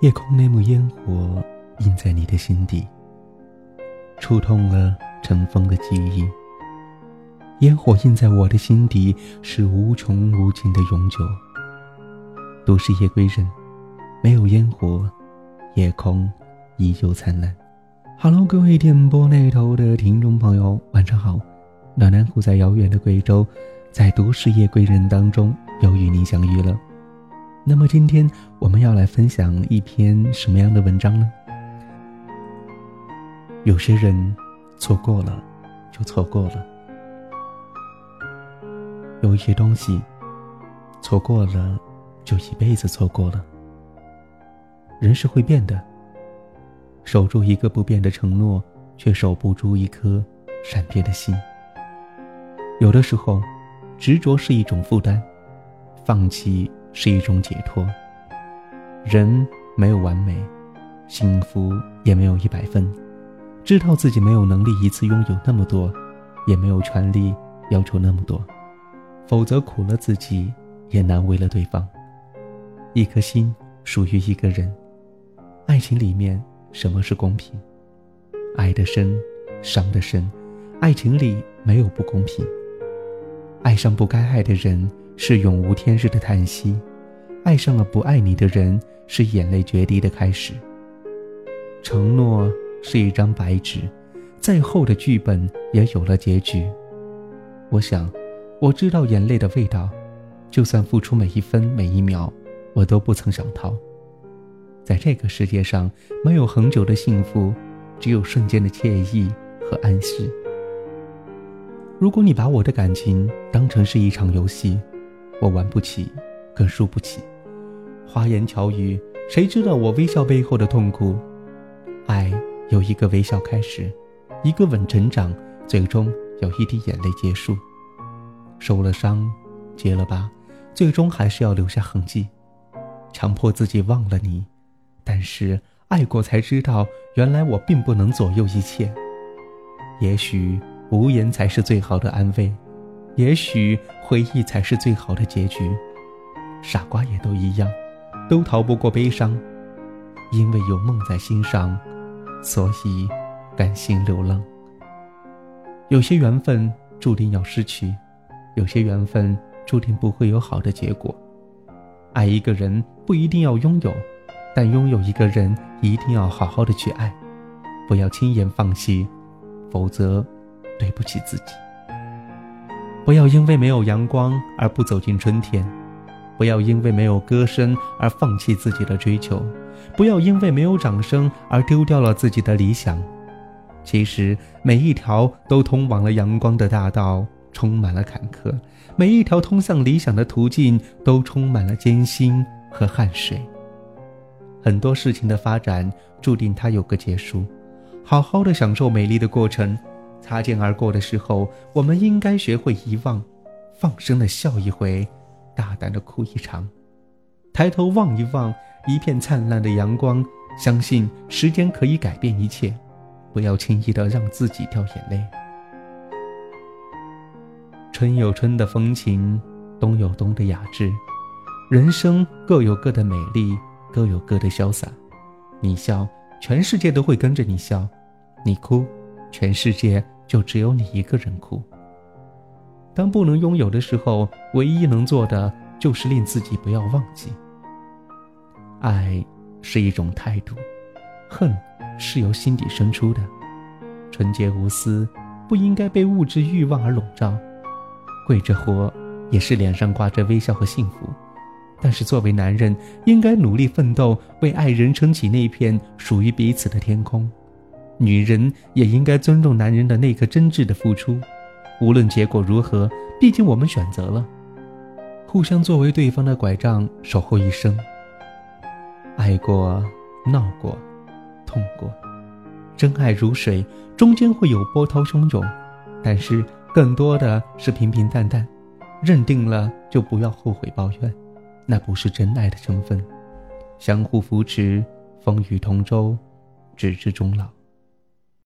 夜空那幕烟火印在你的心底，触痛了尘封的记忆。烟火印在我的心底，是无穷无尽的永久。都市夜归人，没有烟火，夜空依旧灿烂。Hello，各位电波那头的听众朋友，晚上好。暖男虎在遥远的贵州，在都市夜归人当中又与您相遇了。那么今天我们要来分享一篇什么样的文章呢？有些人错过了，就错过了；有一些东西错过了，就一辈子错过了。人是会变的，守住一个不变的承诺，却守不住一颗善变的心。有的时候，执着是一种负担，放弃。是一种解脱。人没有完美，幸福也没有一百分。知道自己没有能力一次拥有那么多，也没有权利要求那么多，否则苦了自己，也难为了对方。一颗心属于一个人。爱情里面什么是公平？爱的深，伤的深。爱情里没有不公平。爱上不该爱的人。是永无天日的叹息，爱上了不爱你的人，是眼泪决堤的开始。承诺是一张白纸，再厚的剧本也有了结局。我想，我知道眼泪的味道，就算付出每一分每一秒，我都不曾想逃。在这个世界上，没有恒久的幸福，只有瞬间的惬意和安息。如果你把我的感情当成是一场游戏，我玩不起，更输不起。花言巧语，谁知道我微笑背后的痛苦？爱有一个微笑开始，一个吻成长，最终有一滴眼泪结束。受了伤，结了疤，最终还是要留下痕迹。强迫自己忘了你，但是爱过才知道，原来我并不能左右一切。也许无言才是最好的安慰。也许回忆才是最好的结局，傻瓜也都一样，都逃不过悲伤。因为有梦在心上，所以甘心流浪。有些缘分注定要失去，有些缘分注定不会有好的结果。爱一个人不一定要拥有，但拥有一个人一定要好好的去爱，不要轻言放弃，否则对不起自己。不要因为没有阳光而不走进春天，不要因为没有歌声而放弃自己的追求，不要因为没有掌声而丢掉了自己的理想。其实每一条都通往了阳光的大道充满了坎坷，每一条通向理想的途径都充满了艰辛和汗水。很多事情的发展注定它有个结束，好好的享受美丽的过程。擦肩而过的时候，我们应该学会遗忘，放声的笑一回，大胆的哭一场，抬头望一望一片灿烂的阳光，相信时间可以改变一切，不要轻易的让自己掉眼泪。春有春的风情，冬有冬的雅致，人生各有各的美丽，各有各的潇洒。你笑，全世界都会跟着你笑；你哭。全世界就只有你一个人哭。当不能拥有的时候，唯一能做的就是令自己不要忘记。爱是一种态度，恨是由心底生出的。纯洁无私不应该被物质欲望而笼罩。跪着活也是脸上挂着微笑和幸福。但是作为男人，应该努力奋斗，为爱人撑起那片属于彼此的天空。女人也应该尊重男人的那颗真挚的付出，无论结果如何，毕竟我们选择了，互相作为对方的拐杖，守候一生。爱过，闹过，痛过，真爱如水，中间会有波涛汹涌，但是更多的是平平淡淡。认定了就不要后悔抱怨，那不是真爱的成分。相互扶持，风雨同舟，直至终老。